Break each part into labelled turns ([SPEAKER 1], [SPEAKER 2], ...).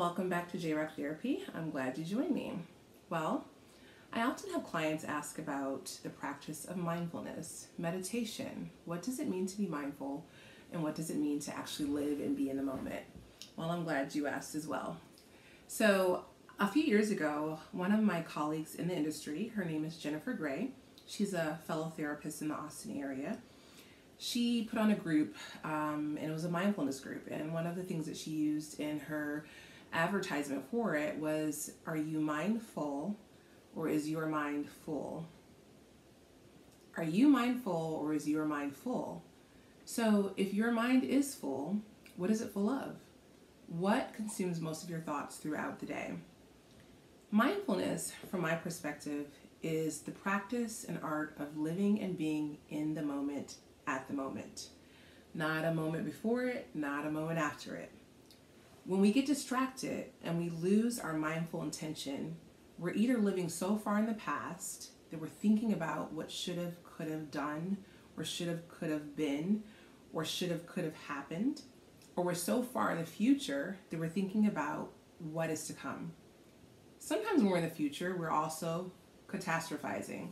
[SPEAKER 1] Welcome back to J Rock Therapy. I'm glad you joined me. Well, I often have clients ask about the practice of mindfulness, meditation. What does it mean to be mindful, and what does it mean to actually live and be in the moment? Well, I'm glad you asked as well. So, a few years ago, one of my colleagues in the industry, her name is Jennifer Gray, she's a fellow therapist in the Austin area. She put on a group, um, and it was a mindfulness group. And one of the things that she used in her advertisement for it was Are you mindful or is your mind full? Are you mindful or is your mind full? So, if your mind is full, what is it full of? What consumes most of your thoughts throughout the day? Mindfulness, from my perspective, is the practice and art of living and being in the moment at the moment. Not a moment before it, not a moment after it. When we get distracted and we lose our mindful intention, we're either living so far in the past that we're thinking about what should have, could have done, or should have, could have been, or should have, could have happened, or we're so far in the future that we're thinking about what is to come. Sometimes when we're in the future, we're also catastrophizing.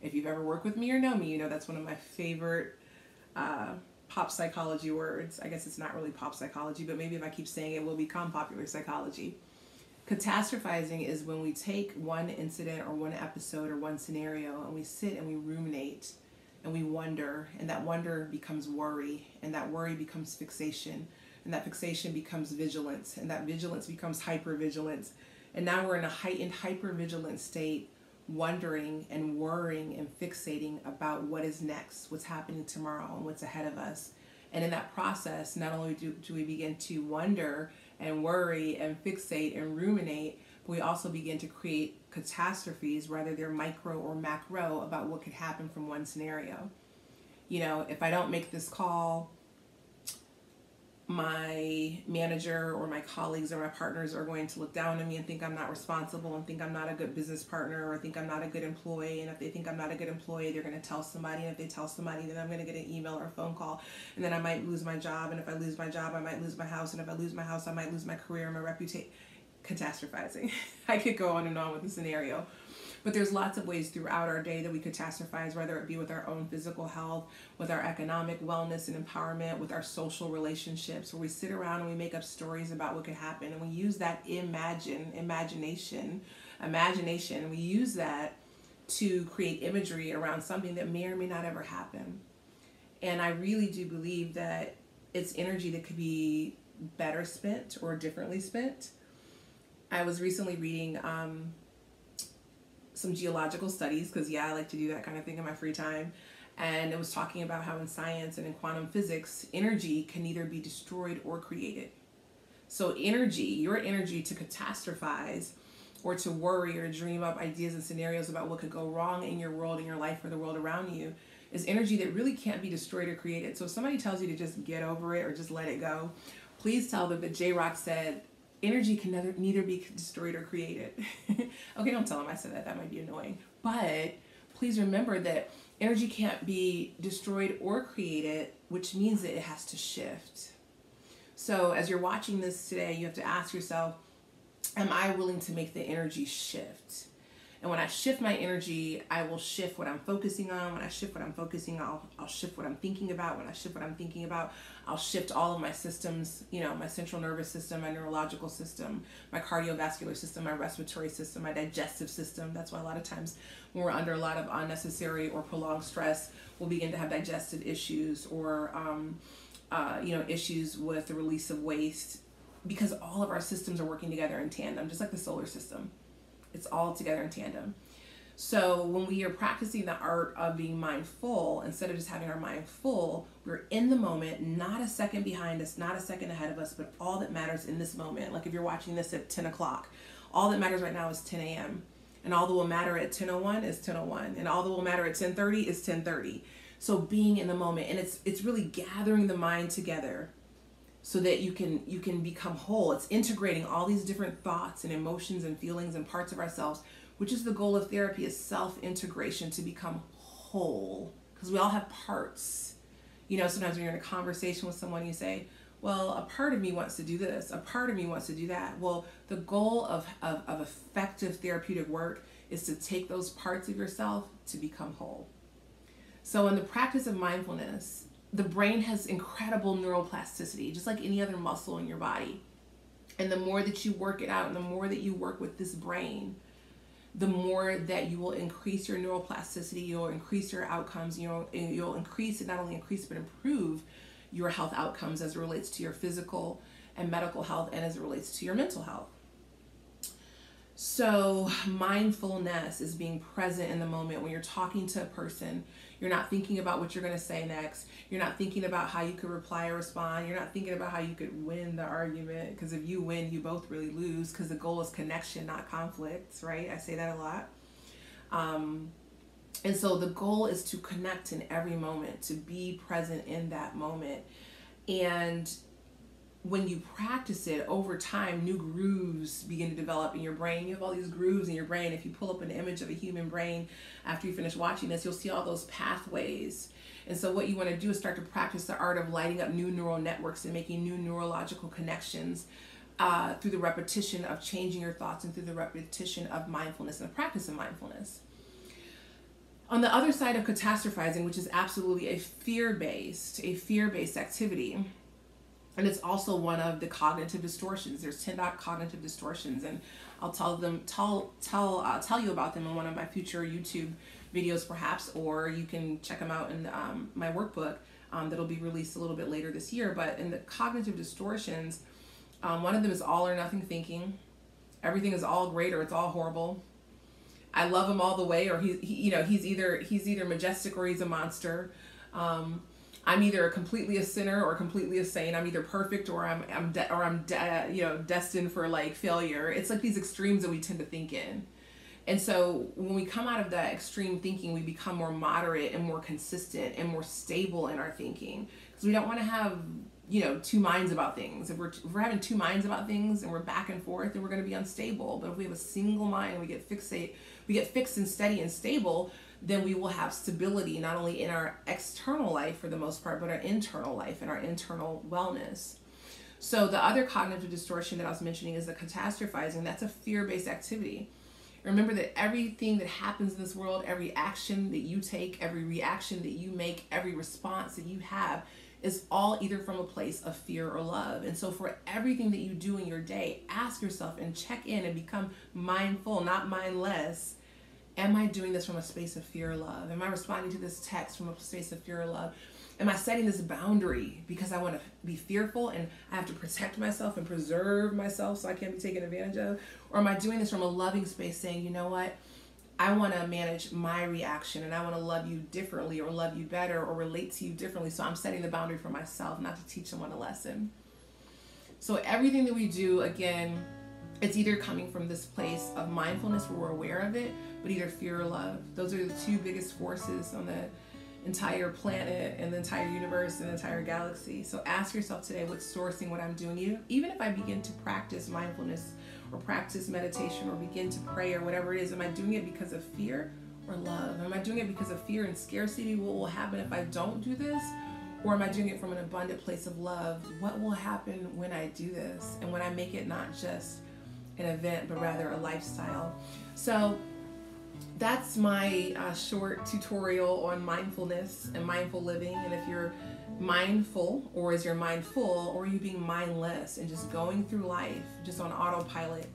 [SPEAKER 1] If you've ever worked with me or know me, you know that's one of my favorite uh, pop psychology words. I guess it's not really pop psychology, but maybe if I keep saying it, will become popular psychology. Catastrophizing is when we take one incident or one episode or one scenario and we sit and we ruminate and we wonder, and that wonder becomes worry, and that worry becomes fixation, and that fixation becomes vigilance, and that vigilance becomes hypervigilance. And now we're in a heightened hypervigilant state wondering and worrying and fixating about what is next, what's happening tomorrow, and what's ahead of us. And in that process, not only do, do we begin to wonder and worry and fixate and ruminate, but we also begin to create catastrophes, whether they're micro or macro, about what could happen from one scenario. You know, if I don't make this call, my manager or my colleagues or my partners are going to look down on me and think I'm not responsible and think I'm not a good business partner or think I'm not a good employee. And if they think I'm not a good employee, they're going to tell somebody. And if they tell somebody, then I'm going to get an email or a phone call. And then I might lose my job. And if I lose my job, I might lose my house. And if I lose my house, I might lose my career and my reputation. Catastrophizing. I could go on and on with the scenario. But there's lots of ways throughout our day that we catastrophize, whether it be with our own physical health, with our economic wellness and empowerment, with our social relationships, where we sit around and we make up stories about what could happen. And we use that imagine, imagination, imagination, we use that to create imagery around something that may or may not ever happen. And I really do believe that it's energy that could be better spent or differently spent. I was recently reading um, some geological studies because yeah i like to do that kind of thing in my free time. And it was talking about how in science and in quantum physics energy can either be destroyed or created. So energy your energy to catastrophize or to worry or dream up ideas and scenarios about what could go wrong in your world in your life or the world around you is energy that really can't be destroyed or created. So if somebody tells you to just get over it or just let it go please tell them that j rock said energy can neither, neither be destroyed or created. okay, don't tell them I said that. That might be annoying. But please remember that energy can't be destroyed or created, which means that it has to shift. So as you're watching this today, you have to ask yourself, am I willing to make the energy shift? And when I shift my energy, I will shift what I'm focusing on. When I shift what I'm focusing on, I'll, I'll shift what I'm thinking about. When I shift what I'm thinking about, I'll shift all of my systems, you know, my central nervous system, my neurological system, my cardiovascular system, my respiratory system, my digestive system. That's why a lot of times when we're under a lot of unnecessary or prolonged stress, we'll begin to have digestive issues or, um, uh, you know, issues with the release of waste because all of our systems are working together in tandem, just like the solar system. It's all together in tandem. So when we are practicing the art of being mindful, instead of just having our mind full, we're in the moment, not a second behind us, not a second ahead of us, but all that matters in this moment. Like if you're watching this at 10 o'clock, all that matters right now is 10 a.m. And all that will matter at 10:01 is 10:01, and all that will matter at 10:30 is 10:30. So being in the moment, and it's it's really gathering the mind together so that you can you can become whole it's integrating all these different thoughts and emotions and feelings and parts of ourselves which is the goal of therapy is self integration to become whole because we all have parts you know sometimes when you're in a conversation with someone you say well, a part of me wants to do this, a part of me wants to do that. Well, the goal of, of, of effective therapeutic work is to take those parts of yourself to become whole. So, in the practice of mindfulness, the brain has incredible neuroplasticity, just like any other muscle in your body. And the more that you work it out, and the more that you work with this brain, the more that you will increase your neuroplasticity, you'll increase your outcomes, you'll, you'll increase, and not only increase, but improve your health outcomes as it relates to your physical and medical health and as it relates to your mental health. So, mindfulness is being present in the moment when you're talking to a person. You're not thinking about what you're going to say next. You're not thinking about how you could reply or respond. You're not thinking about how you could win the argument because if you win, you both really lose because the goal is connection, not conflict, right? I say that a lot. Um, and so the goal is to connect in every moment, to be present in that moment. And when you practice it over time, new grooves begin to develop in your brain. You have all these grooves in your brain. If you pull up an image of a human brain after you finish watching this, you'll see all those pathways. And so, what you want to do is start to practice the art of lighting up new neural networks and making new neurological connections uh, through the repetition of changing your thoughts and through the repetition of mindfulness and the practice of mindfulness. On the other side of catastrophizing, which is absolutely a fear based, a fear based activity, and it's also one of the cognitive distortions. There's 10 cognitive distortions, and I'll tell them tell tell uh, tell you about them in one of my future YouTube videos, perhaps, or you can check them out in um, my workbook um, that'll be released a little bit later this year. But in the cognitive distortions, um, one of them is all or nothing thinking. Everything is all great or it's all horrible. I love him all the way, or he, he you know, he's either he's either majestic or he's a monster. Um, I'm either completely a sinner or completely a saint. I'm either perfect or I'm I'm de- or I'm de- you know destined for like failure. It's like these extremes that we tend to think in. And so when we come out of that extreme thinking, we become more moderate and more consistent and more stable in our thinking because we don't want to have you know two minds about things. If we're if we're having two minds about things and we're back and forth, then we're going to be unstable. But if we have a single mind, we get fixate we get fixed and steady and stable, then we will have stability not only in our external life for the most part, but our internal life and our internal wellness. So the other cognitive distortion that I was mentioning is the catastrophizing. That's a fear-based activity. Remember that everything that happens in this world, every action that you take, every reaction that you make, every response that you have is all either from a place of fear or love. And so, for everything that you do in your day, ask yourself and check in and become mindful, not mindless. Am I doing this from a space of fear or love? Am I responding to this text from a space of fear or love? Am I setting this boundary because I want to be fearful and I have to protect myself and preserve myself so I can't be taken advantage of? Or am I doing this from a loving space saying, you know what? I want to manage my reaction and I want to love you differently or love you better or relate to you differently. So I'm setting the boundary for myself, not to teach someone a lesson. So everything that we do, again, it's either coming from this place of mindfulness where we're aware of it, but either fear or love. Those are the two biggest forces on the entire planet and the entire universe and the entire galaxy. So ask yourself today what's sourcing what I'm doing. You even if I begin to practice mindfulness or practice meditation or begin to pray or whatever it is, am I doing it because of fear or love? Am I doing it because of fear and scarcity? What will happen if I don't do this? Or am I doing it from an abundant place of love? What will happen when I do this and when I make it not just an event but rather a lifestyle? So that's my uh, short tutorial on mindfulness and mindful living. And if you're mindful or is your mind full or you being mindless and just going through life just on autopilot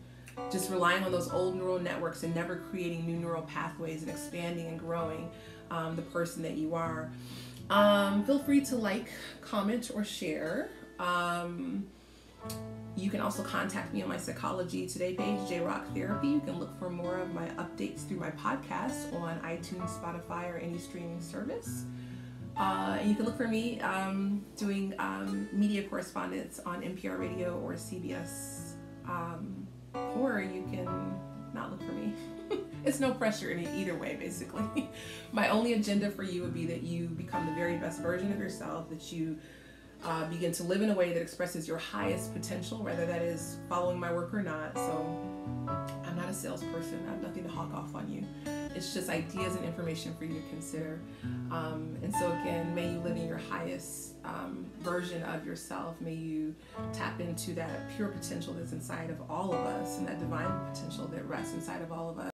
[SPEAKER 1] just relying on those old neural networks and never creating new neural pathways and expanding and growing um, the person that you are um, feel free to like comment or share um, you can also contact me on my Psychology Today page, J Rock Therapy. You can look for more of my updates through my podcast on iTunes, Spotify, or any streaming service. Uh, you can look for me um, doing um, media correspondence on NPR Radio or CBS. Um, or you can not look for me. it's no pressure in either way, basically. My only agenda for you would be that you become the very best version of yourself, that you uh, begin to live in a way that expresses your highest potential, whether that is following my work or not. So I'm not a salesperson. I have nothing to hawk off on you. It's just ideas and information for you to consider. Um, and so again, may you live in your highest um, version of yourself. May you tap into that pure potential that's inside of all of us and that divine potential that rests inside of all of us.